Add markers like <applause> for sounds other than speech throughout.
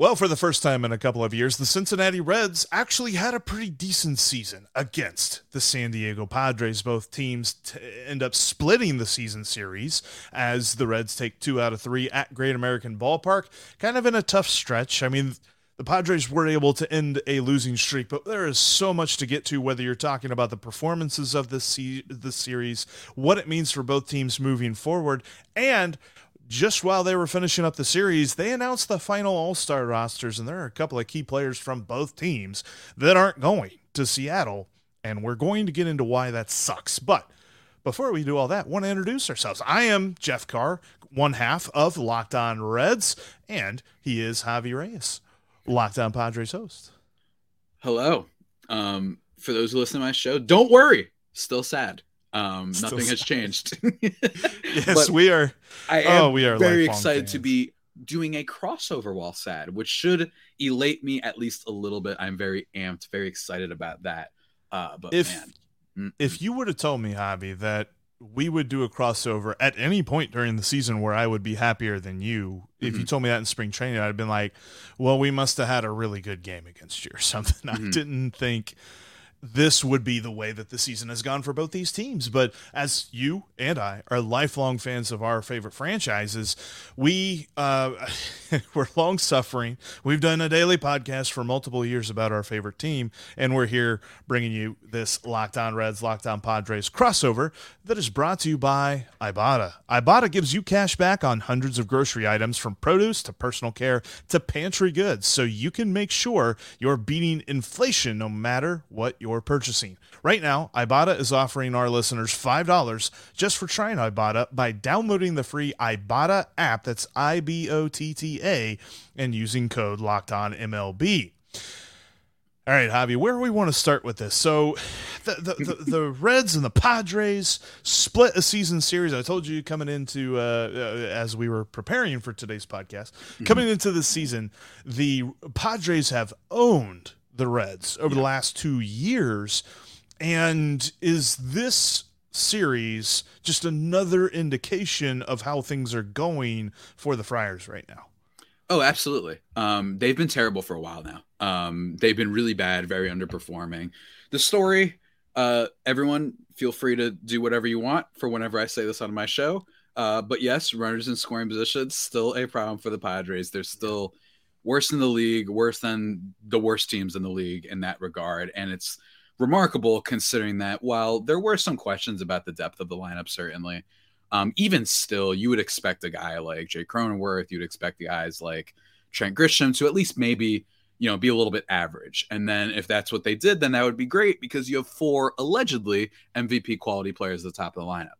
Well, for the first time in a couple of years, the Cincinnati Reds actually had a pretty decent season against the San Diego Padres. Both teams t- end up splitting the season series as the Reds take two out of three at Great American Ballpark, kind of in a tough stretch. I mean, the Padres were able to end a losing streak, but there is so much to get to. Whether you're talking about the performances of this se- the series, what it means for both teams moving forward, and just while they were finishing up the series, they announced the final All Star rosters, and there are a couple of key players from both teams that aren't going to Seattle, and we're going to get into why that sucks. But before we do all that, want to introduce ourselves. I am Jeff Carr, one half of Locked On Reds, and he is Javi Reyes, Locked On Padres host. Hello. Um, for those who listen to my show, don't worry, still sad. Um, Still nothing has changed. <laughs> <laughs> yes, we are. I am oh, we are very excited fans. to be doing a crossover while sad, which should elate me at least a little bit. I'm very amped, very excited about that. Uh, but if man, if you would have told me, Javi, that we would do a crossover at any point during the season where I would be happier than you. Mm-hmm. If you mm-hmm. told me that in spring training, I'd have been like, "Well, we must have had a really good game against you or <laughs> something." Mm-hmm. I didn't think this would be the way that the season has gone for both these teams. But as you and I are lifelong fans of our favorite franchises, we uh, <laughs> we're long suffering. We've done a daily podcast for multiple years about our favorite team, and we're here bringing you this Locked On Reds, Locked On Padres crossover that is brought to you by Ibotta. Ibotta gives you cash back on hundreds of grocery items from produce to personal care to pantry goods, so you can make sure you're beating inflation no matter what your purchasing. Right now, Ibotta is offering our listeners $5 just for trying Ibotta by downloading the free Ibotta app, that's I B O T T A, and using code Locked On MLB. All right, Javi, where do we want to start with this? So, the, the, the, the, Reds and the Padres split a season series. I told you coming into, uh, uh, as we were preparing for today's podcast, mm-hmm. coming into this season, the Padres have owned the Reds over yeah. the last two years. And is this series just another indication of how things are going for the Friars right now? Oh, absolutely. Um, they've been terrible for a while now. Um, they've been really bad, very underperforming. The story, uh, everyone feel free to do whatever you want for whenever I say this on my show. Uh, but yes, runners in scoring positions still a problem for the Padres. They're still worse in the league, worse than the worst teams in the league in that regard. And it's remarkable considering that while there were some questions about the depth of the lineup, certainly, um, even still, you would expect a guy like Jake Cronenworth, you'd expect the guys like Trent Grisham to at least maybe, you know, be a little bit average. And then if that's what they did, then that would be great because you have four allegedly MVP quality players at the top of the lineup.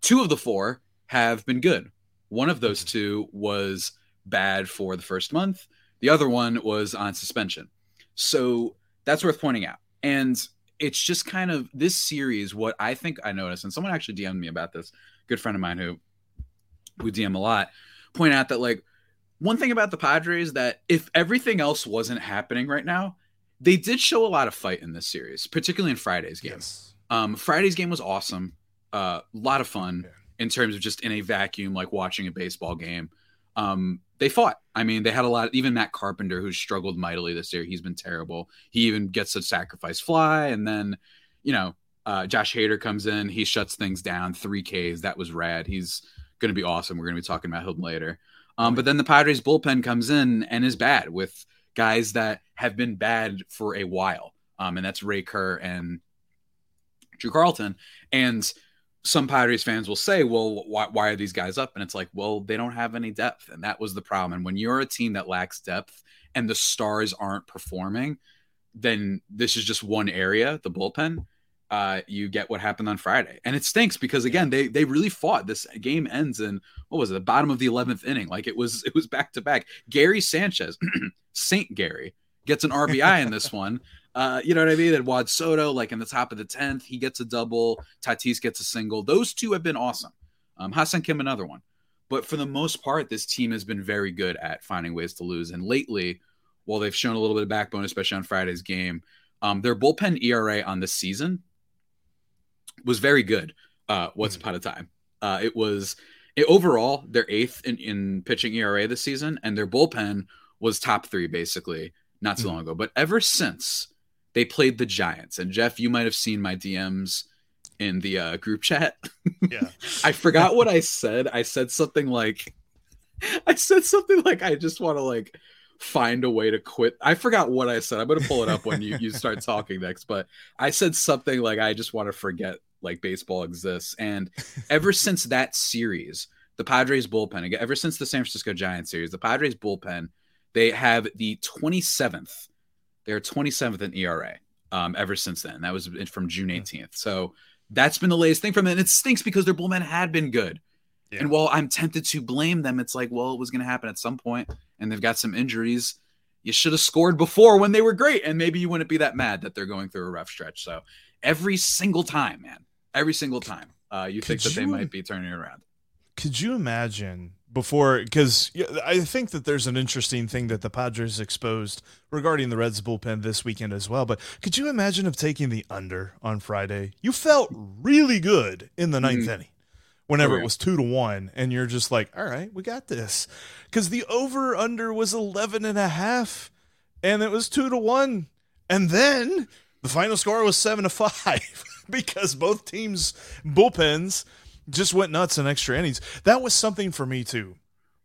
Two of the four have been good. One of those two was bad for the first month. The other one was on suspension. So that's worth pointing out. And it's just kind of this series, what I think I noticed, and someone actually DM'd me about this, good friend of mine who who DM a lot, point out that like one thing about the Padres that if everything else wasn't happening right now, they did show a lot of fight in this series, particularly in Friday's game. Yes. Um, Friday's game was awesome, a uh, lot of fun yeah. in terms of just in a vacuum, like watching a baseball game. Um, they fought. I mean, they had a lot. Even Matt Carpenter, who's struggled mightily this year, he's been terrible. He even gets a sacrifice fly, and then, you know, uh, Josh Hader comes in. He shuts things down. Three Ks. That was rad. He's going to be awesome. We're going to be talking about him later. Um, but then the Padres bullpen comes in and is bad with guys that have been bad for a while. Um, and that's Ray Kerr and Drew Carlton. And some Padres fans will say, well, why, why, are these guys up? And it's like, well, they don't have any depth. And that was the problem. And when you're a team that lacks depth and the stars aren't performing, then this is just one area, the bullpen. Uh, you get what happened on Friday. And it stinks because again, they they really fought. This game ends in what was it, the bottom of the eleventh inning. Like it was <laughs> it was back to back. Gary Sanchez, <clears throat> Saint Gary, gets an RBI in this one. Uh, you know what I mean? And Juan Soto, like in the top of the 10th, he gets a double. Tatis gets a single. Those two have been awesome. Um, Ha-Seong Kim, another one. But for the most part, this team has been very good at finding ways to lose. And lately, while they've shown a little bit of backbone, especially on Friday's game, um, their bullpen ERA on the season was very good. Uh, once mm-hmm. upon a time, uh, it was it, overall their eighth in, in pitching ERA this season, and their bullpen was top three basically not too mm. long ago. But ever since they played the Giants, and Jeff, you might have seen my DMs in the uh, group chat. <laughs> Yeah. I forgot what I said. I said something like, <laughs> I said something like, I just want to like find a way to quit. I forgot what I said. I'm gonna pull it up when you you start talking next. But I said something like, I just want to forget like baseball exists. And ever since that series, the Padres bullpen, ever since the San Francisco Giants series, the Padres bullpen, they have the 27th. They're 27th in ERA um, ever since then. That was from June 18th. So that's been the latest thing from them. And it stinks because their bullpen had been good. Yeah. And while I'm tempted to blame them, it's like, well, it was going to happen at some point, and they've got some injuries. You should have scored before when they were great, and maybe you wouldn't be that mad that they're going through a rough stretch. So every single time, man, every single time, uh, you Could think that you, they might be turning around. Could you imagine before? Because I think that there's an interesting thing that the Padres exposed regarding the Reds bullpen this weekend as well. But could you imagine of taking the under on Friday? You felt really good in the ninth mm-hmm. inning whenever oh, yeah. it was two to one and you're just like all right we got this because the over under was 11 and a half and it was two to one and then the final score was seven to five <laughs> because both teams bullpens just went nuts in extra innings. That was something for me too.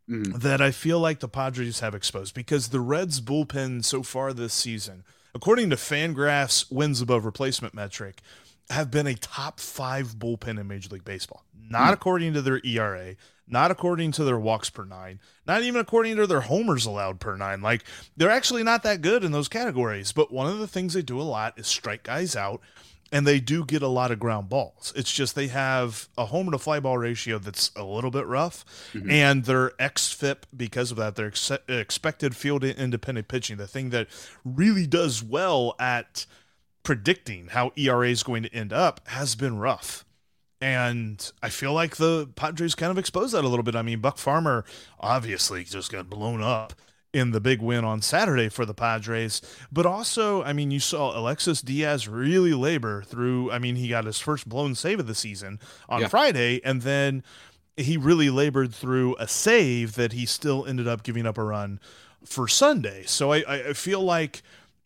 Mm. That I feel like the Padres have exposed because the Reds bullpen so far this season, according to Fangraphs wins above replacement metric, have been a top five bullpen in Major League Baseball. Not mm. according to their ERA, not according to their walks per nine, not even according to their homers allowed per nine. Like they're actually not that good in those categories. But one of the things they do a lot is strike guys out and they do get a lot of ground balls. It's just they have a home to fly ball ratio that's a little bit rough, mm-hmm. and their xFIP because of that, their ex- expected field independent pitching, the thing that really does well at predicting how ERA is going to end up, has been rough. And I feel like the Padres kind of exposed that a little bit. I mean, Buck Farmer obviously just got blown up in the big win on Saturday for the Padres. But also, I mean, you saw Alexis Diaz really labor through. I mean, he got his first blown save of the season on yeah. Friday, and then he really labored through a save that he still ended up giving up a run for Sunday. So I, I feel like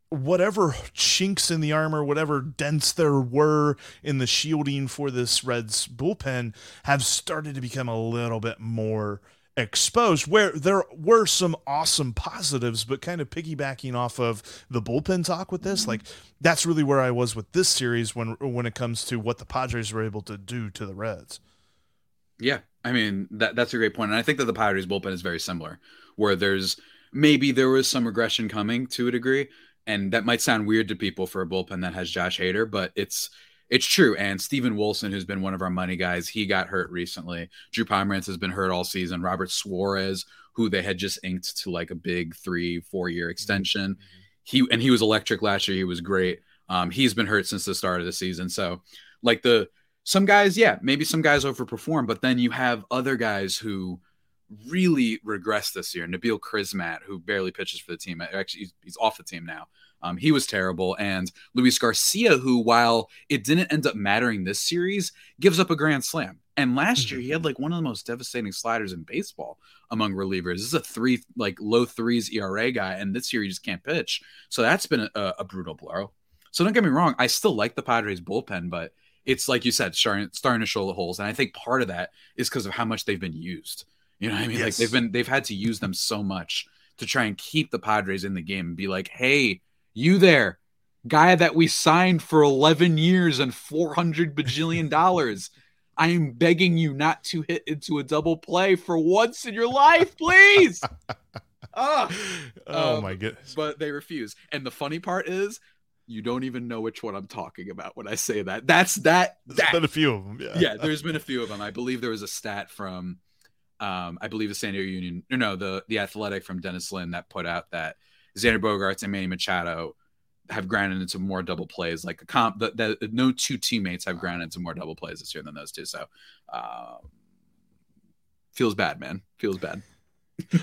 whatever chinks in the armor, whatever dents there were in the shielding for this Reds bullpen have started to become a little bit more exposed where there were some awesome positives but kind of piggybacking off of the bullpen talk with this like that's really where I was with this series when when it comes to what the Padres were able to do to the Reds. Yeah, I mean that that's a great point and I think that the Padres bullpen is very similar where there's maybe there was some regression coming to a degree and that might sound weird to people for a bullpen that has Josh Hader but it's it's true. And Steven Wilson, who's been one of our money guys, he got hurt recently. Drew Pomeranz has been hurt all season. Robert Suarez, who they had just inked to like a big three, four year extension. Mm-hmm. He and he was electric last year. He was great. Um, he's been hurt since the start of the season. So, like the some guys, yeah, maybe some guys overperform, but then you have other guys who really regress this year. Nabil Crismatt, who barely pitches for the team, actually he's, he's off the team now. Um, he was terrible. And Luis Garcia, who, while it didn't end up mattering this series, gives up a grand slam. And last year, he had like one of the most devastating sliders in baseball among relievers. This is a three, like low threes ERA guy. And this year, he just can't pitch. So that's been a, a brutal blow. So don't get me wrong. I still like the Padres bullpen, but it's like you said, starting, starting to show the holes. And I think part of that is because of how much they've been used. You know what I mean? Yes. Like they've been, they've had to use them so much to try and keep the Padres in the game and be like, hey, you there, guy that we signed for 11 years and 400 bajillion dollars. I am begging you not to hit into a double play for once in your life, please. oh, <laughs> oh um, my goodness. But they refuse. And the funny part is, you don't even know which one I'm talking about when I say that. That's that. There's that. been a few of them. Yeah. yeah, there's been a few of them. I believe there was a stat from, um, I believe the San Diego Union, or no, the the Athletic from Dennis Lin that put out that Xander Bogaerts and Manny Machado have grounded into more double plays. Like a comp, that no two teammates have grounded into more double plays this year than those two. So, uh, feels bad, man. Feels bad.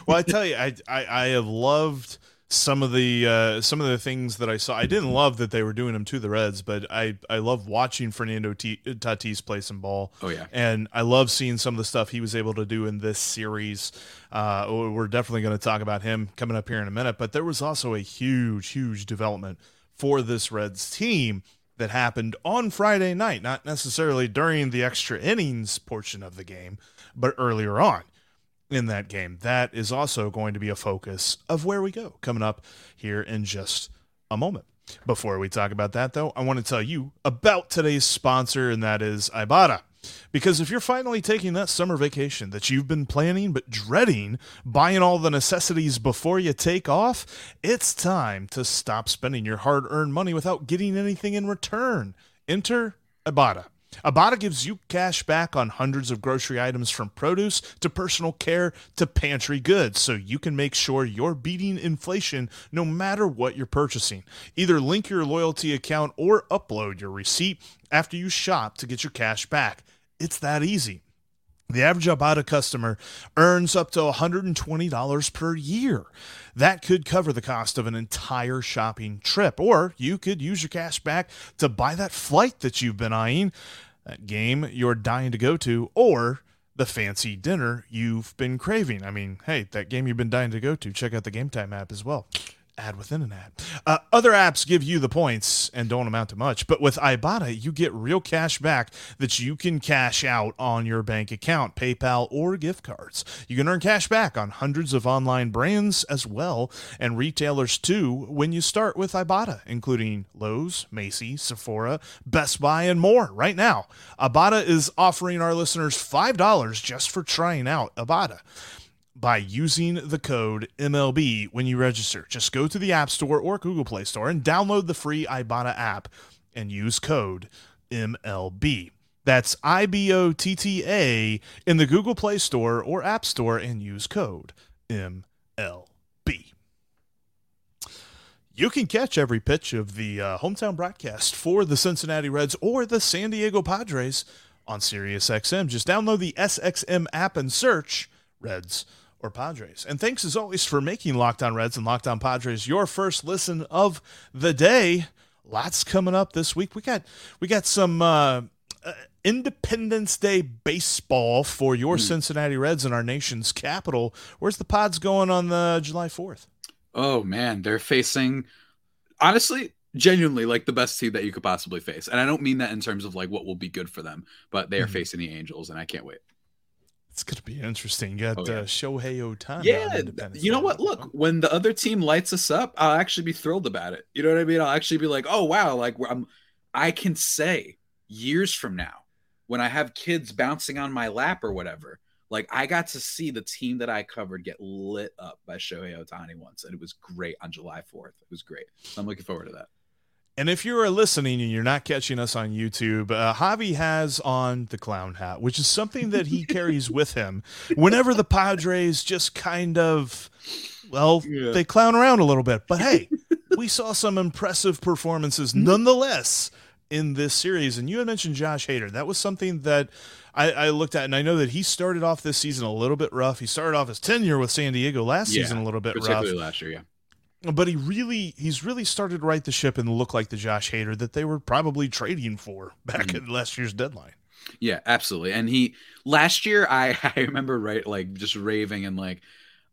well, I tell you, I, I I have loved some of the uh, some of the things that I saw. I didn't love that they were doing them to the Reds, but I I love watching Fernando T- Tatis play some ball. Oh yeah, and I love seeing some of the stuff he was able to do in this series. Uh, we're definitely going to talk about him coming up here in a minute, but there was also a huge, huge development for this Reds team that happened on Friday night, not necessarily during the extra innings portion of the game, but earlier on in that game. That is also going to be a focus of where we go coming up here in just a moment. Before we talk about that, though, I want to tell you about today's sponsor, and that is Ibotta. Because if you're finally taking that summer vacation that you've been planning but dreading, buying all the necessities before you take off, it's time to stop spending your hard earned money without getting anything in return. Enter Ibotta. Ibotta gives you cash back on hundreds of grocery items from produce to personal care to pantry goods so you can make sure you're beating inflation no matter what you're purchasing. Either link your loyalty account or upload your receipt after you shop to get your cash back. It's that easy. The average Ibotta customer earns up to $120 per year. That could cover the cost of an entire shopping trip, or you could use your cash back to buy that flight that you've been eyeing, that game you're dying to go to, or the fancy dinner you've been craving. I mean, hey, that game you've been dying to go to, check out the Game Time app as well ad within an ad. Uh, other apps give you the points and don't amount to much, but with Ibotta, you get real cash back that you can cash out on your bank account, PayPal, or gift cards. You can earn cash back on hundreds of online brands as well, and retailers too, when you start with Ibotta, including Lowe's, Macy's, Sephora, Best Buy, and more. Right now, Ibotta is offering our listeners $5 just for trying out Ibotta by using the code MLB when you register. Just go to the App Store or Google Play Store and download the free Ibotta app and use code MLB. That's I B O T T A in the Google Play Store or App Store and use code MLB. You can catch every pitch of the uh, hometown broadcast for the Cincinnati Reds or the San Diego Padres on SiriusXM. Just download the SXM app and search Reds or Padres. And thanks as always for making Locked On Reds and Locked On Padres your first listen of the day. Lots coming up this week. We got we got some uh, uh, Independence Day baseball for your mm. Cincinnati Reds in our nation's capital. Where's the Pods going on the July Fourth? Oh man, they're facing honestly genuinely like the best team that you could possibly face. And I don't mean that in terms of like what will be good for them, but they are mm-hmm. facing the Angels, and I can't wait. It's going to be interesting. You got oh, yeah. uh, Shohei Ohtani. Yeah, you know what? Look, when the other team lights us up, I'll actually be thrilled about it. You know what I mean? I'll actually be like, oh wow, like I'm, I can say years from now, when I have kids bouncing on my lap or whatever, like I got to see the team that I covered get lit up by Shohei Ohtani once, and it was great on July 4th. It was great. I'm looking forward to that. And if you are listening and you're not catching us on YouTube, uh, Javi has on the clown hat, which is something that he carries <laughs> with him whenever the Padres just kind of, well, yeah. they clown around a little bit. But hey, <laughs> we saw some impressive performances nonetheless in this series. And you had mentioned Josh Hader. That was something that I, I, looked at, and I know that he started off this season a little bit rough. He started off his tenure with San Diego last yeah, season a little bit particularly rough. last year, yeah but he really he's really started to right the ship and look like the Josh Hader that they were probably trading for back mm-hmm. at last year's deadline. Yeah, absolutely. And he last year I <laughs> I remember right like just raving and like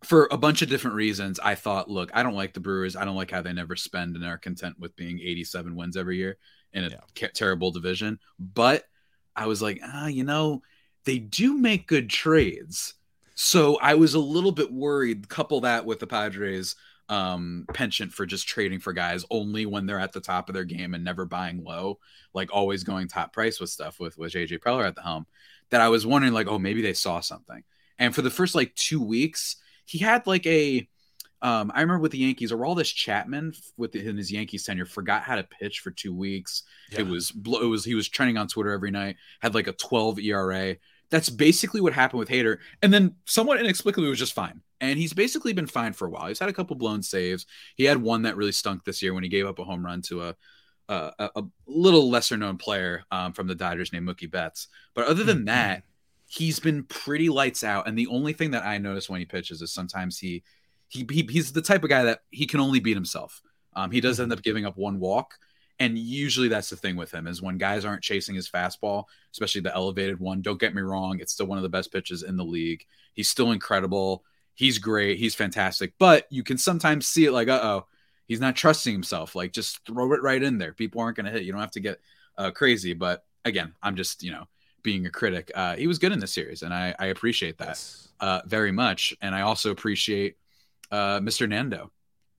for a bunch of different reasons I thought look, I don't like the Brewers. I don't like how they never spend and are content with being 87 wins every year in a yeah. terrible division. But I was like, ah, you know, they do make good trades. So I was a little bit worried. Couple that with the Padres um penchant for just trading for guys only when they're at the top of their game and never buying low, like always going top price with stuff with with AJ Preller at the helm. That I was wondering, like, oh, maybe they saw something. And for the first like two weeks, he had like a um, I remember with the Yankees, Aroldis Chapman with in his Yankees tenure forgot how to pitch for two weeks. Yeah. It was it was he was trending on Twitter every night. Had like a 12 ERA. That's basically what happened with Hader, and then somewhat inexplicably was just fine and he's basically been fine for a while. He's had a couple blown saves. He had one that really stunk this year when he gave up a home run to a a, a little lesser known player um, from the Dodgers named Mookie Betts. But other than mm-hmm. that, he's been pretty lights out. And the only thing that I notice when he pitches is sometimes he he, he he's the type of guy that he can only beat himself. Um, he does end up giving up one walk, and usually that's the thing with him is when guys aren't chasing his fastball, especially the elevated one. Don't get me wrong, it's still one of the best pitches in the league. He's still incredible. He's great. He's fantastic. But you can sometimes see it like, uh oh, he's not trusting himself. Like just throw it right in there. People aren't going to hit. You don't have to get uh, crazy. But again, I'm just you know being a critic. Uh, he was good in this series, and I, I appreciate that Yes. uh, very much. And I also appreciate uh, Mr. Nando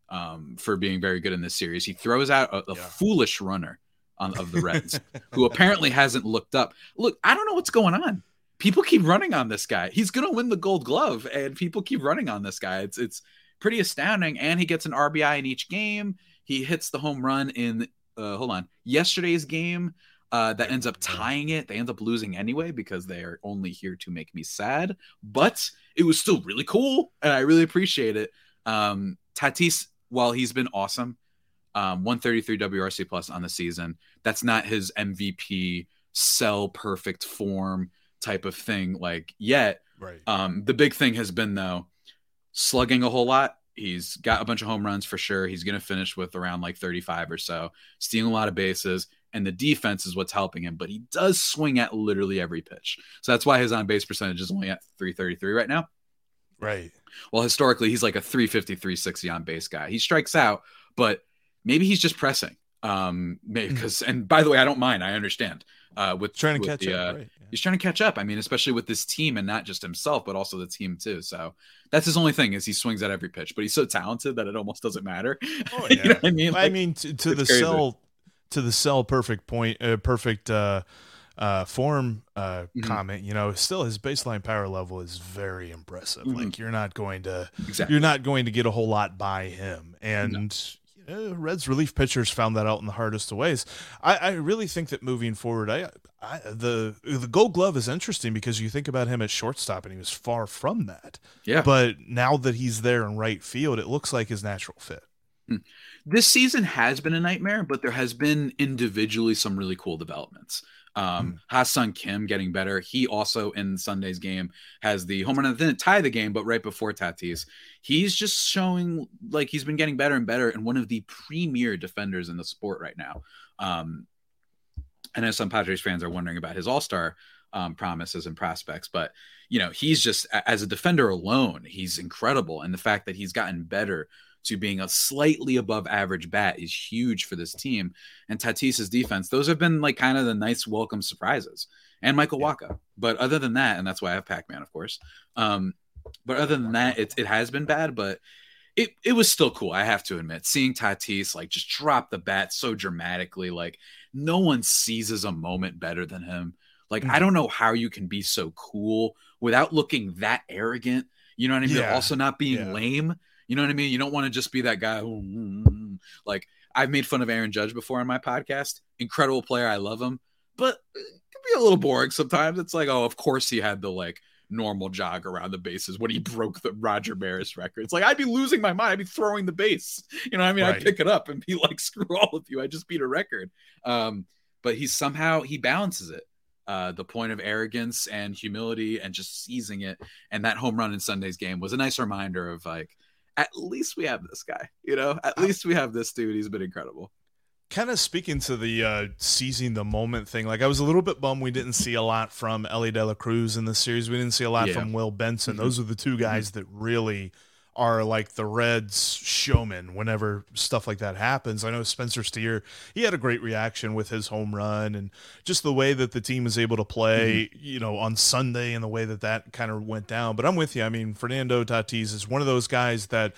um, for being very good in this series. He throws out a, a Yeah. foolish runner on, of the Reds, <laughs> who apparently hasn't looked up. Look, I don't know what's going on. People keep running on this guy. He's going to win the Gold Glove, and people keep running on this guy. It's it's pretty astounding. And he gets an RBI in each game. He hits the home run in uh, hold on yesterday's game. Uh, that ends up tying it. They end up losing anyway because they are only here to make me sad. But it was still really cool, and I really appreciate it. Um, Tatis, while he's been awesome, um, 133 WRC plus on the season. That's not his MVP sell perfect form type of thing like yet. Right. Um, the big thing has been though slugging a whole lot. He's got a bunch of home runs for sure. He's going to finish with around like 35 or so, stealing a lot of bases, and the defense is what's helping him. But he does swing at literally every pitch, so that's why his on base percentage is only at 333 right now. right. Well, historically, he's like a 350, 360 on base guy. He strikes out, but maybe he's just pressing. Um, maybe because and by the way, I don't mind. I understand. Uh, with Trying to with catch the, up. uh, right. yeah. he's trying to catch up. I mean, especially with this team and not just himself, but also the team too. So that's his only thing is he swings at every pitch, but he's so talented that it almost doesn't matter. <laughs> Oh, you know I mean? I mean, to, to the crazy. cell, to the cell, perfect point, uh, perfect uh, uh, form uh, Mhm. comment. You know, still his baseline power level is very impressive. Mhm. Like you're not going to, exactly. you're not going to get a whole lot by him. And you Reds relief pitchers found that out in the hardest of ways. I, I really think that moving forward, I, I the the Gold Glove is interesting because you think about him at shortstop and he was far from that. Yeah. But now that he's there in right field, it looks like his natural fit. Hmm. this season has been a nightmare, but there has been individually some really cool developments. Um, Ha-Seong Kim getting better. He also in Sunday's game has the home run that didn't tie the game, but right before Tatis, he's just showing like he's been getting better and better and one of the premier defenders in the sport right now. Um, I know some Padres fans are wondering about his All Star um, promises and prospects, but you know he's just as a defender alone, he's incredible, and the fact that he's gotten better to being a slightly above average bat is huge for this team. And Tatis's defense, those have been like kind of the nice welcome surprises. And Michael Yeah. Waka. But other than that, and that's why I have Pac-Man, of course. Um, but other than that, it, it has been bad, but it, it was still cool, I have to admit. Seeing Tatis like just drop the bat so dramatically, like no one seizes a moment better than him. Like, I Mhm. don't know how you can be so cool without looking that arrogant. You know what I mean? Yeah. Also not being Yeah. lame. You know what I mean? You don't want to just be that guy. who- Like I've made fun of Aaron Judge before on my podcast. Incredible player, I love him, but it can be a little boring sometimes. It's like, oh, of course he had the like normal jog around the bases when he <laughs> broke the Roger Maris record. It's like I'd be losing my mind. I'd be throwing the base. You know, what I mean, I'd pick it up and be <laughs> like, screw all of you. I just beat a record. Um, but he somehow he balances it. Uh, the point of arrogance and humility and just seizing it. And that home run in Sunday's game was a nice reminder of like, at least we have this guy, you know, at least we have this dude. He's been incredible. kind of speaking to the uh, seizing the moment thing, like I was a little bit bummed we didn't see a lot from Elly De La Cruz in this series. We didn't see a lot Yeah. from Will Benson. Mhm. Those are the two guys that really are like the Reds showmen whenever stuff like that happens. I know Spencer Steer, he had a great reaction with his home run and just the way that the team is able to play, mm-hmm. you know, on Sunday and the way that that kind of went down. But I'm with you. I mean, Fernando Tatis is one of those guys that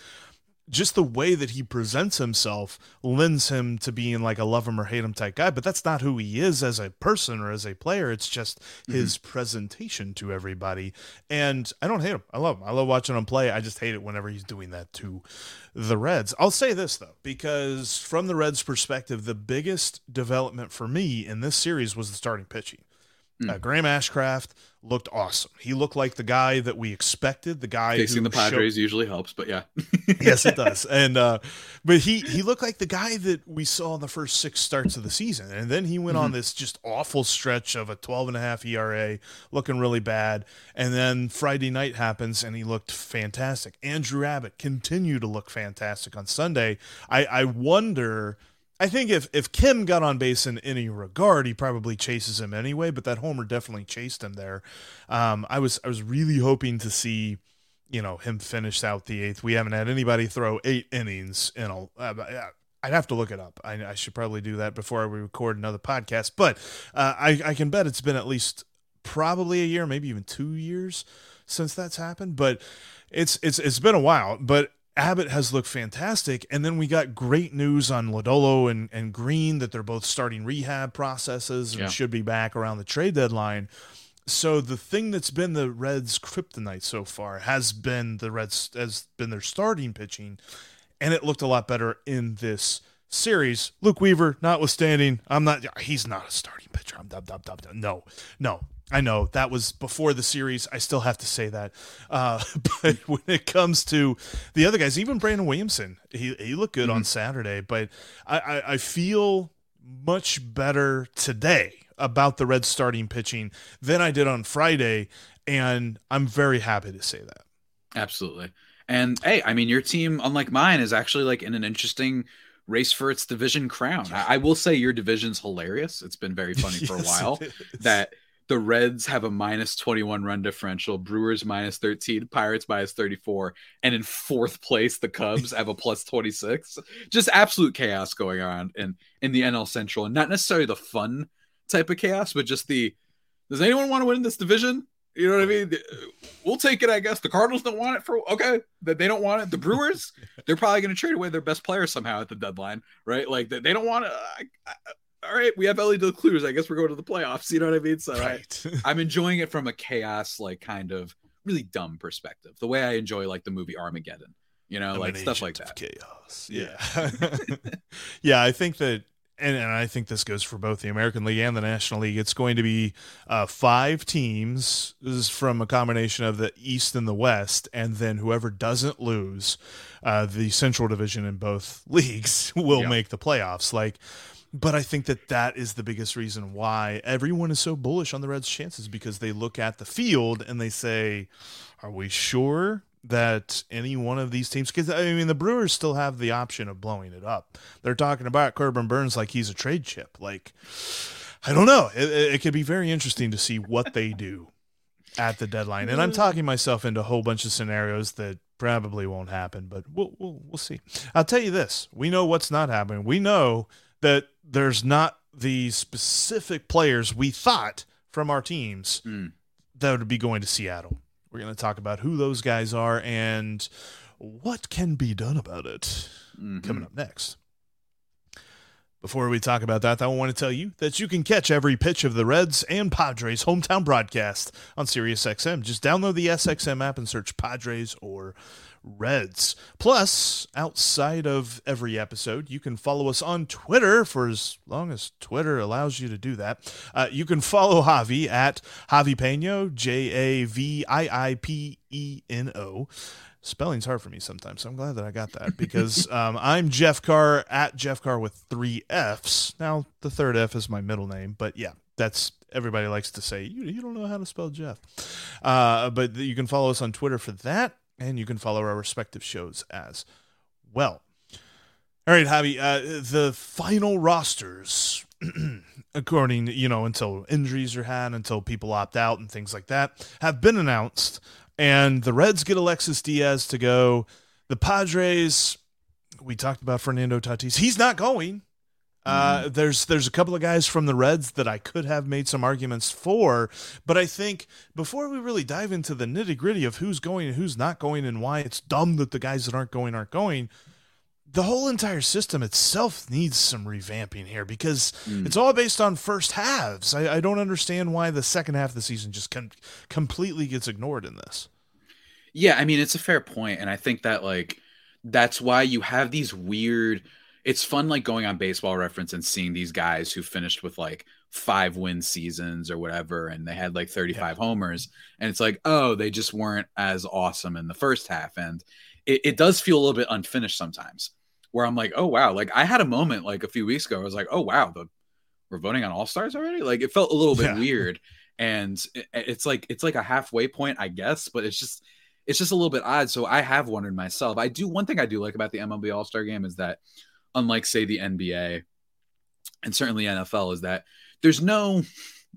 just the way that he presents himself lends him to being like a love him or hate him type guy, but that's not who he is as a person or as a player. It's just mm-hmm. his presentation to everybody. And I don't hate him. I love him. I love watching him play. I just hate it whenever he's doing that to the Reds. I'll say this though, because from the Reds' perspective, the biggest development for me in this series was the starting pitching Uh, Graham Ashcraft looked awesome. He looked like the guy that we expected. The guy Facing the Padres showed- usually helps, but yeah. <laughs> yes, it does. <laughs> And uh, but he he looked like the guy that we saw in the first six starts of the season, and then he went on this just awful stretch of a 12 and a half ERA, looking really bad. And then Friday night happens, and he looked fantastic. Andrew Abbott continued to look fantastic on Sunday. I I wonder. I think if, if Kim got on base in any regard, he probably chases him anyway. But that homer definitely chased him there. Um, I was I was really hoping to see you know him finish out the eighth. We haven't had anybody throw eight innings in a. Uh, I'd have to look it up. I, I, should probably do that before we record another podcast. But uh, I, I can bet it's been at least probably a year, maybe even two years since that's happened. But it's it's it's been a while. But Abbott has looked fantastic. And then we got great news on Lodolo and, and Greene that they're both starting rehab processes and Yeah. should be back around the trade deadline. So the thing that's been the Reds' kryptonite so far has been the Reds has been their starting pitching, and it looked a lot better in this series. Luke Weaver, notwithstanding, I'm not. He's not a starting pitcher. I'm dub dub dub. dub. No, no. I know that was before the series. I still have to say that. Uh, <laughs> but when it comes to the other guys, even Brandon Williamson, he he looked good on Saturday. But I, I I feel much better today about the Reds starting pitching than I did on Friday, and I'm very happy to say that. Absolutely. And hey, I mean, your team, unlike mine, is actually like in an interesting race for its division crown. I, I will say your division's hilarious. It's been very funny <laughs> for a while that the Reds have a minus 21 run differential, Brewers minus 13, Pirates minus 34, and in fourth place, the Cubs have a plus 26. Just absolute chaos going on in, in the NL Central, and not necessarily the fun type of chaos, but just the does anyone want to win this division? You know what I mean? We'll take it, I guess. The Cardinals don't want it for okay. That they don't want it. The Brewers, <laughs> they're probably going to trade away their best player somehow at the deadline, right? Like they, don't want to. I, I, all right, we have Ellie Clues. I guess we're going to the playoffs. You know what I mean? So I, right. <laughs> I'm enjoying it from a chaos, like kind of really dumb perspective. The way I enjoy like the movie Armageddon. You know, I'm like stuff like that. Chaos. Yeah. <laughs> yeah, I think that and, and I think this goes for both the American League and the National League. It's going to be uh, five teams. From a combination of the East and the West, and then whoever doesn't lose uh, the Central Division in both <laughs> leagues will make the playoffs. Like, but I think that that is the biggest reason why everyone is so bullish on the Reds' chances because they look at the field and they say, "Are we sure that any one of these teams?" Because I mean, the Brewers still have the option of blowing it up. They're talking about Corbin Burnes like he's a trade chip. Like, I don't know. It, it, could be very interesting to see what they do at the deadline. And I'm talking myself into a whole bunch of scenarios that probably won't happen, but we'll we'll, we'll see. I'll tell you this: we know what's not happening. We know that there's not the specific players we thought from our teams Mm. that would be going to Seattle. We're going to talk about who those guys are and what can be done about it Mhm. coming up next. Before we talk about that, I want to tell you that you can catch every pitch of the Reds and Padres hometown broadcast on SiriusXM. Just download the SXM app and search Padres or Reds. Plus, outside of every episode, you can follow us on Twitter for as long as Twitter allows you to do that. Uh, you can follow Javi at Javi Peno, J A V I I P E N O. Spelling's hard for me sometimes, so I'm glad that I got that because <laughs> um, I'm Jeff Carr at Jeff Carr with three F's. Now, the third F is my middle name, but yeah, that's everybody likes to say, you, you don't know how to spell Jeff. Uh, but you can follow us on Twitter for that, and you can follow our respective shows as well. All right, Javi, uh, the final rosters, <clears throat> according, you know, until injuries are had, until people opt out and things like that, have been announced. And the Reds get Alexis Diaz to go. The Padres, we talked about Fernando Tatis. He's not going. Uh, there's there's a couple of guys from the Reds that I could have made some arguments for, but I think before we really dive into the nitty gritty of who's going and who's not going and why it's dumb that the guys that aren't going aren't going, the whole entire system itself needs some revamping here because Mm. it's all based on first halves. I, I don't understand why the second half of the season just com- completely gets ignored in this. Yeah, I mean it's a fair point, and I think that like that's why you have these weird it's fun like going on baseball reference and seeing these guys who finished with like five win seasons or whatever and they had like 35 yeah. homers and it's like oh they just weren't as awesome in the first half and it, it does feel a little bit unfinished sometimes where i'm like oh wow like i had a moment like a few weeks ago i was like oh wow the we're voting on all stars already like it felt a little bit yeah. weird and it, it's like it's like a halfway point i guess but it's just it's just a little bit odd so i have wondered myself. I do one thing i do like about the mlb all-star game is that unlike say the nba and certainly nfl is that there's no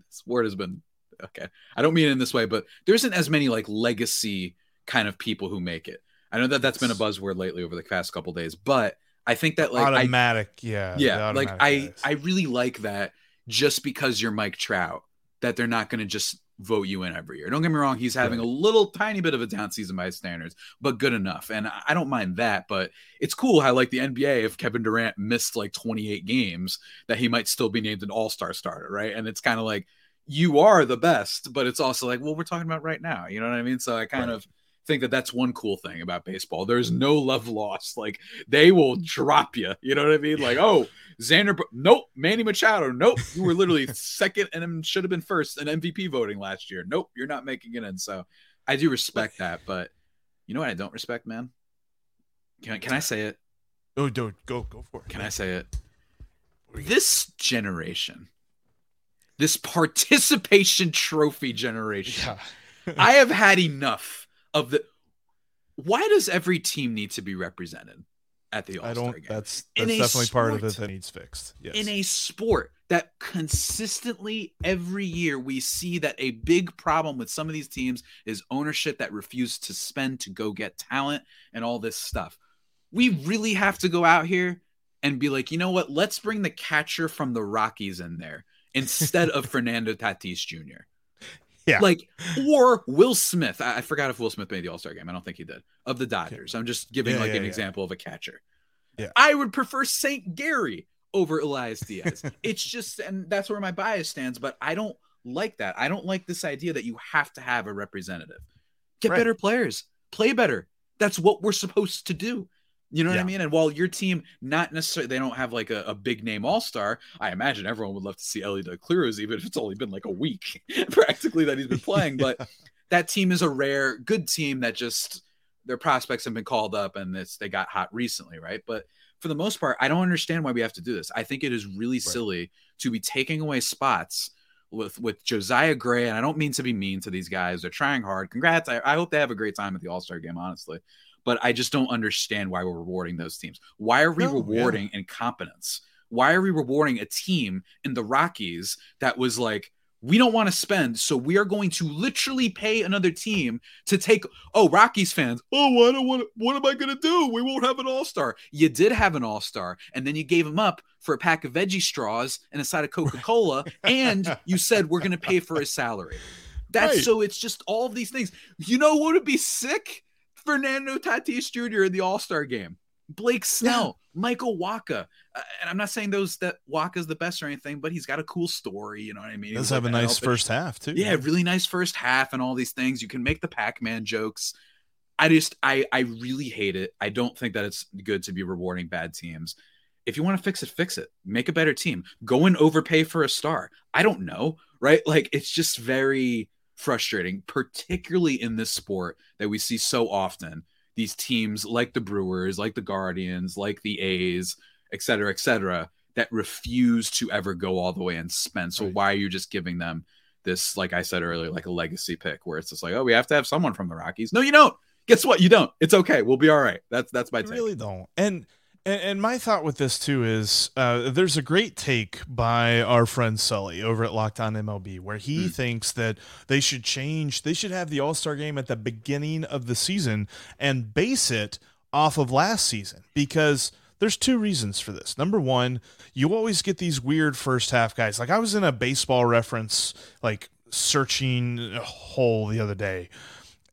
this word has been okay i don't mean it in this way but there isn't as many like legacy kind of people who make it. I know that that's been a buzzword lately over the past couple days but i think that like automatic I, yeah yeah like i i really like that just because you're mike trout that they're not going to just vote you in every year. Don't get me wrong, he's having a little tiny bit of a down season by standards, but good enough. And I don't mind that, but it's cool how like the NBA if Kevin Durant missed like 28 games that he might still be named an all-star starter, right? And it's kind of like you are the best, but it's also like, well, we're talking about right now, you know what I mean? So I kind right. of think that that's one cool thing about baseball. There's no love lost. Like they will drop you. You know what I mean? Like, oh, Xander, nope. Manny Machado, nope. You were literally <laughs> second and should have been first in MVP voting last year. Nope, you're not making it in. So I do respect that, but you know what I don't respect, man? Can, can I say it? Oh, dude, go go for it. Can. I say it? This generation, this participation trophy generation, yeah. I have had enough of the. Why does every team need to be represented? at the All Star game. That's that's definitely sport, part of it that needs fixed. Yes. In a sport that consistently every year we see that a big problem with some of these teams is ownership that refuses to spend to go get talent and all this stuff. We really have to go out here and be like, you know what? Let's bring the catcher from the Rockies in there instead of <laughs> Fernando Tatis Jr. Yeah. Like, or Will Smith. I, I forgot if Will Smith made the All Star game. I don't think he did. Of the Dodgers. I'm just giving yeah, like yeah, an yeah. example of a catcher. Yeah. I would prefer St. Gary over Elias Diaz. <laughs> it's just, and that's where my bias stands, but I don't like that. I don't like this idea that you have to have a representative. Get right. better players, play better. That's what we're supposed to do. You know what yeah. I mean? And while your team, not necessarily, they don't have like a, a big name all star, I imagine everyone would love to see Elly De La even if it's only been like a week <laughs> practically that he's been playing. yeah. But <laughs> that team is a rare, good team that just their prospects have been called up and it's they got hot recently, right? But for the most part, I don't understand why we have to do this. I think it is really right. silly to be taking away spots with with Josiah Gray, and I don't mean to be mean to these guys. They're trying hard. Congrats. I, I hope they have a great time at the All Star game, honestly but I just don't understand why we're rewarding those teams. Why are we no, rewarding yeah. incompetence? Why are we rewarding a team in the Rockies that was like, we don't want to spend, so we are going to literally pay another team to take. Oh, Rockies fans, oh, I don't want. What am I going to do? We won't have an All Star. You did have an All Star, and then you gave him up for a pack of veggie straws and a side of Coca Cola, and <laughs> you said we're going to pay for his salary. That's right. so. It's just all of these things. You know what would be sick? Fernando Tatis Jr. in the All Star game. Blake Snell, yeah. Michael Wacha. Uh, and I'm not saying those that Wacha's the best or anything, but he's got a cool story. You know what I mean? He does have like a nice first half too. Yeah, really nice first half and all these things. You can make the Pac-Man jokes. I just I I really hate it. I don't think that it's good to be rewarding bad teams. If you want to fix it, fix it. Make a better team. Go and overpay for a star. I don't know, right? Like it's just very frustrating, particularly in this sport that we see so often. These teams like the Brewers, like the Guardians, like the A's, et cetera, et cetera, that refuse to ever go all the way and spend. So right. why are you just giving them this, like I said earlier, like a legacy pick where it's just like, oh, we have to have someone from the Rockies? No, you don't. Guess what? You don't. It's okay. We'll be all right. That's that's my take. Really don't. And and, and, my thought with this too is uh, there's a great take by our friend Sully over at Locked On MLB where he mm. thinks that they should change, they should have the All Star game at the beginning of the season and base it off of last season because there's two reasons for this. Number one, you always get these weird first half guys. Like I was in a baseball reference, like searching hole the other day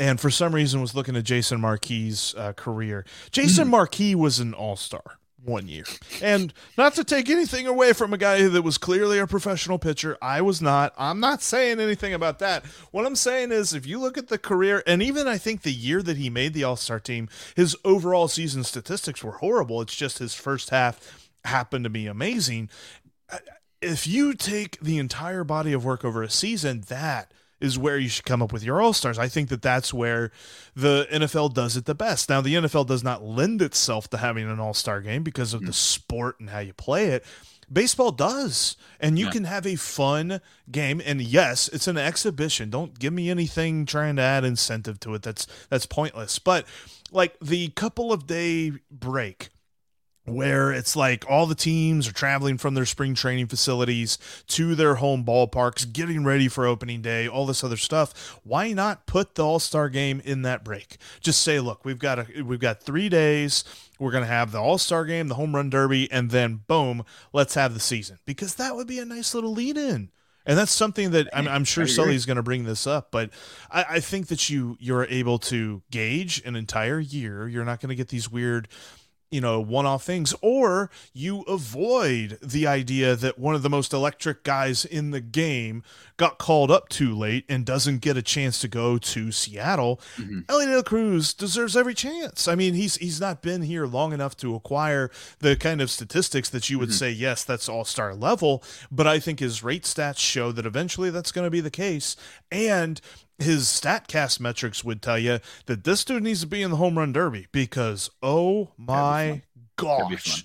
and for some reason was looking at Jason Marquis' uh, career. Jason mm. Marquis was an all star one year. And not to take anything away from a guy that was clearly a professional pitcher, I was not. I'm not saying anything about that. What I'm saying is if you look at the career and even I think the year that he made the All-Star team, his overall season statistics were horrible. It's just his first half happened to be amazing. If you take the entire body of work over a season, that is where you should come up with your all stars. I think that that's where the NFL does it the best. Now, the NFL does not lend itself to having an all star game because of mm. the sport and how you play it. Baseball does, and you yeah. can have a fun game. And yes, it's an exhibition. Don't give me anything trying to add incentive to it. That's that's pointless. But like the couple of day break where it's like all the teams are traveling from their spring training facilities to their home ballparks, getting ready for opening day, all this other stuff. Why not put the All-Star game in that break? Just say, look, we've got a we've got 3 days. We're going to have the All-Star game, the home run derby, and then boom, let's have the season. Because that would be a nice little lead in. And that's something that I'm, I'm sure Sully's going to bring this up, but I, I think that you you're able to gauge an entire year. You're not going to get these weird you know, one off things, or you avoid the idea that one of the most electric guys in the game got called up too late and doesn't get a chance to go to Seattle. Mm-hmm. Elliot Cruz deserves every chance. I mean, he's he's not been here long enough to acquire the kind of statistics that you would mm-hmm. say, yes, that's all star level, but I think his rate stats show that eventually that's going to be the case. And his statcast metrics would tell you that this dude needs to be in the home run derby because oh my gosh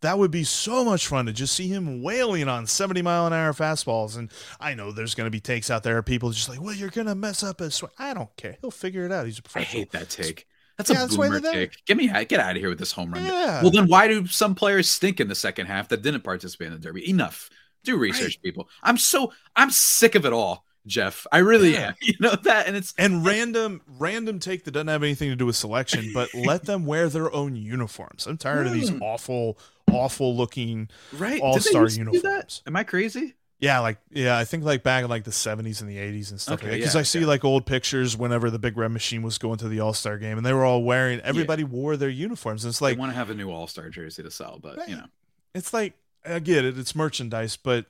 that would be so much fun to just see him wailing on 70 mile an hour fastballs and i know there's going to be takes out there people just like well you're going to mess up his swing i don't care he'll figure it out he's a professional i hate that take that's yeah, a boomer take. Get me get out of here with this home run. Yeah. Well, then why do some players stink in the second half that didn't participate in the derby? Enough. Do research, right. people. I'm so I'm sick of it all. Jeff. I really yeah. am. <laughs> You know that, and it's and random random take that doesn't have anything to do with selection, but let them wear their own uniforms. I'm tired mm. of these hmm. awful, awful looking right all star uniforms. Am I crazy? Yeah, like yeah, I think like back in like the seventies and the eighties and stuff. Because yeah, I see yeah. like old pictures whenever the Big Red Machine was going to the All Star game, and they were all wearing. Everybody wore their uniforms, and it's like want to have a new All Star jersey to sell, but right. you know, it's like I get it, it's merchandise, but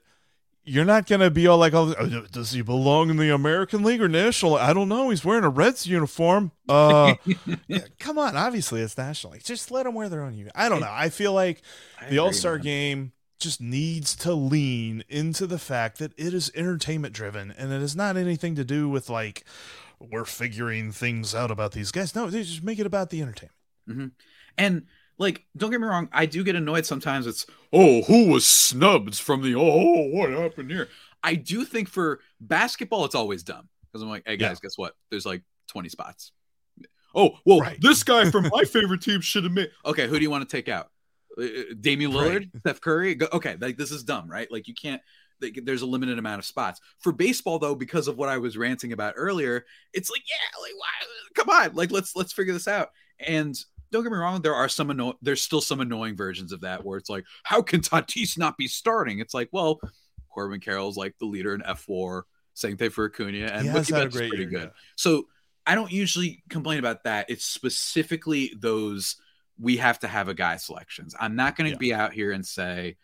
you're not going to be all like, oh, does he belong in the American League or National? I don't know. He's wearing a Reds uniform. <laughs> Uh, yeah, come on. Obviously, it's National League. Just let them wear their own uniform. I don't know. I feel like I the All Star game just needs to lean into the fact that it is entertainment driven and it has not anything to do with like, we're figuring things out about these guys. No, they just make it about the entertainment. Mm-hmm. And like don't get me wrong i do get annoyed sometimes it's oh who was snubbed from the oh what happened here i do think for basketball it's always dumb because i'm like hey guys yeah. guess what there's like 20 spots oh well right. this guy from <laughs> my favorite team should have made okay who do you want to take out uh, uh Damian Lillard, right. Steph Curry. Okay, like this is dumb, right? Like you can't. Like, there's a limited amount of spots for baseball, though, because of what I was ranting about earlier. It's like, yeah, like, why? Come on, like let's let's figure this out. And don't get me wrong, there are some anno- there's still some annoying versions of that where it's like, how can Tatis not be starting? It's like, well, Corbin Carroll's like the leader in fWAR, same thing for Acuna, and Mookie Betts pretty year, good. Yeah. So I don't usually complain about that. It's specifically those we have to have a guy selections. I'm not going to yeah. be out here and say,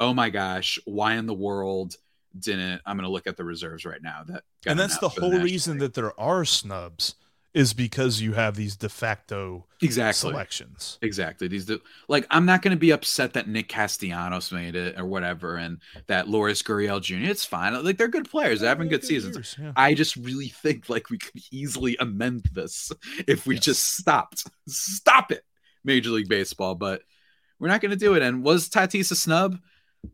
oh my gosh, why in the world didn't I'm going to look at the reserves right now that and that's the whole the reason that there are snubs is because you have these de facto exactly selections. Exactly. These de- like I'm not going to be upset that Nick Castellanos made it or whatever, and that Lourdes Gurriel Jr. It's fine. Like they're good players. They're having good, good seasons. Years, yeah. I just really think like we could easily amend this if we yes. just stopped. Stop it, Major League Baseball. But we're not going to do it. And was Tatis a snub?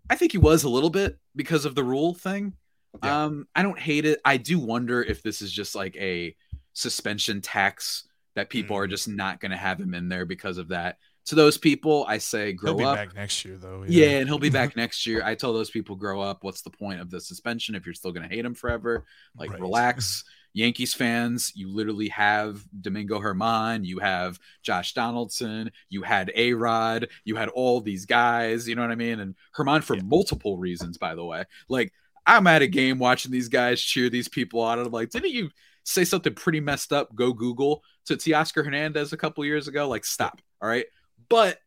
I think he was a little bit because of the rule thing. Yeah. Um, I don't hate it. I do wonder if this is just like a suspension tax that people mm. are just not going to have him in there because of that. To those people, I say grow he'll up. back next year, though. Yeah. yeah, and he'll be back <laughs> next year. I tell those people, grow up. What's the point of the suspension if you're still going to hate him forever? Like, right. relax. <laughs> Yankees fans, you literally have Domingo Germán, you have Josh Donaldson, you had A Rod, you had all these guys, you know what I mean? And Germán for yeah. multiple reasons, by the way. Like, I'm at a game watching these guys cheer these people on, and I'm like, didn't you say something pretty messed up, go Google to Teoscar Hernandez a couple years ago. Like, stop. All right. But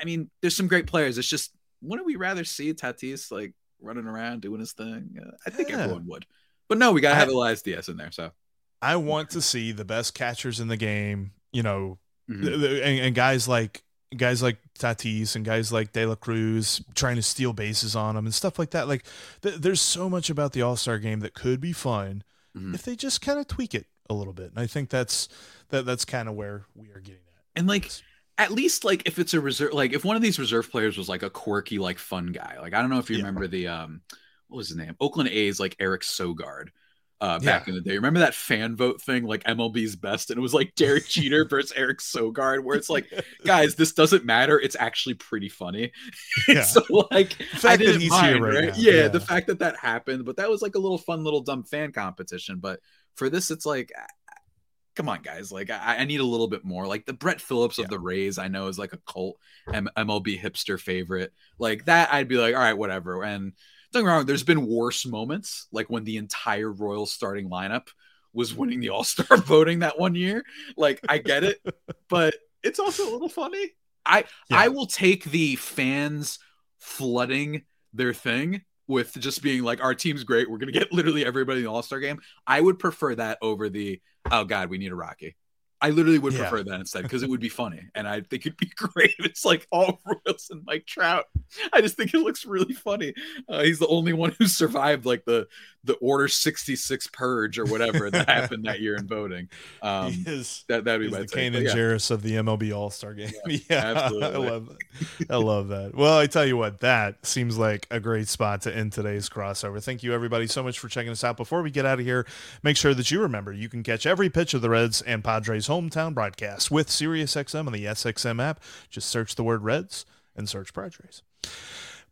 I mean, there's some great players. It's just wouldn't we rather see Tatis like running around doing his thing? Uh, I think Yeah. everyone would. But no, we gotta have I- Elias Diaz in there. So I want to see the best catchers in the game. You know, Mhm. th- th- and, and guys like guys like Tatis and guys like De La Cruz trying to steal bases on them and stuff like that. Like, th- there's so much about the All Star game that could be fun Mhm. if they just kind of tweak it a little bit. And I think that's that that's kind of where we are getting at. and like at least like if it's a reserve like if one of these reserve players was like a quirky like fun guy like i don't know if you Yeah. remember the um what was his name oakland a's like eric sogard uh back Yeah. in the day remember that fan vote thing like mlb's best and it was like derek jeter versus eric sogard where it's like <laughs> guys this doesn't matter it's actually pretty funny <laughs> Yeah. so like The I fact that didn't he's mind, here right now, Yeah, yeah. the fact that that happened, but that was like a little fun, little dumb fan competition. But for this, it's like, come on, guys, like I, I need a little bit more. Like the Brett Phillips of the Rays, I know is like a cult M- MLB hipster favorite. Like that, I'd be like, all right, whatever. And don't get me wrong, there's been worse moments, like when the entire Royals starting lineup was winning the All Star <laughs> voting that one year. Like I get it, but it's also a little funny. I Yeah. I will take the fans flooding their thing with just being like our team's great. We're gonna get literally everybody in the All Star game. I would prefer that over the oh god, we need a Rocky. I literally would Yeah. prefer that instead because it would be <laughs> funny and I think it'd be <laughs> great. if It's like all <laughs> Royals and Mike Trout. I just think it looks really funny. Uh, he's the only one who survived like the the Order sixty six purge or whatever that <laughs> happened that year in voting. Um, is that that'd be my the take. Kane and yeah. Of the MLB All Star Game. Yeah, <laughs> absolutely. I love that. I love that. Well, I tell you what, that seems like a great spot to end today's crossover. Thank you, everybody, so much for checking us out. Before we get out of here, make sure that you remember you can catch every pitch of the Reds and Padres hometown broadcast with SiriusXM on the SXM app. Just search the word Reds and search Padres.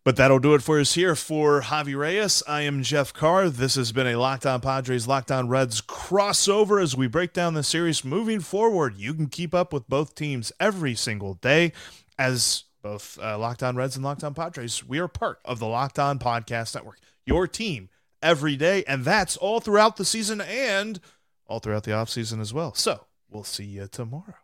But that'll do it for us here for Javi Reyes. I am Jeff Carr. This has been a Locked On Padres, Locked On Reds crossover as we break down the series moving forward. You can keep up with both teams every single day as both uh, Reds and Locked On Padres. We are part of the Locked On Podcast Network, your team every day. And that's all throughout the season and all throughout the offseason as well. So we'll see you tomorrow.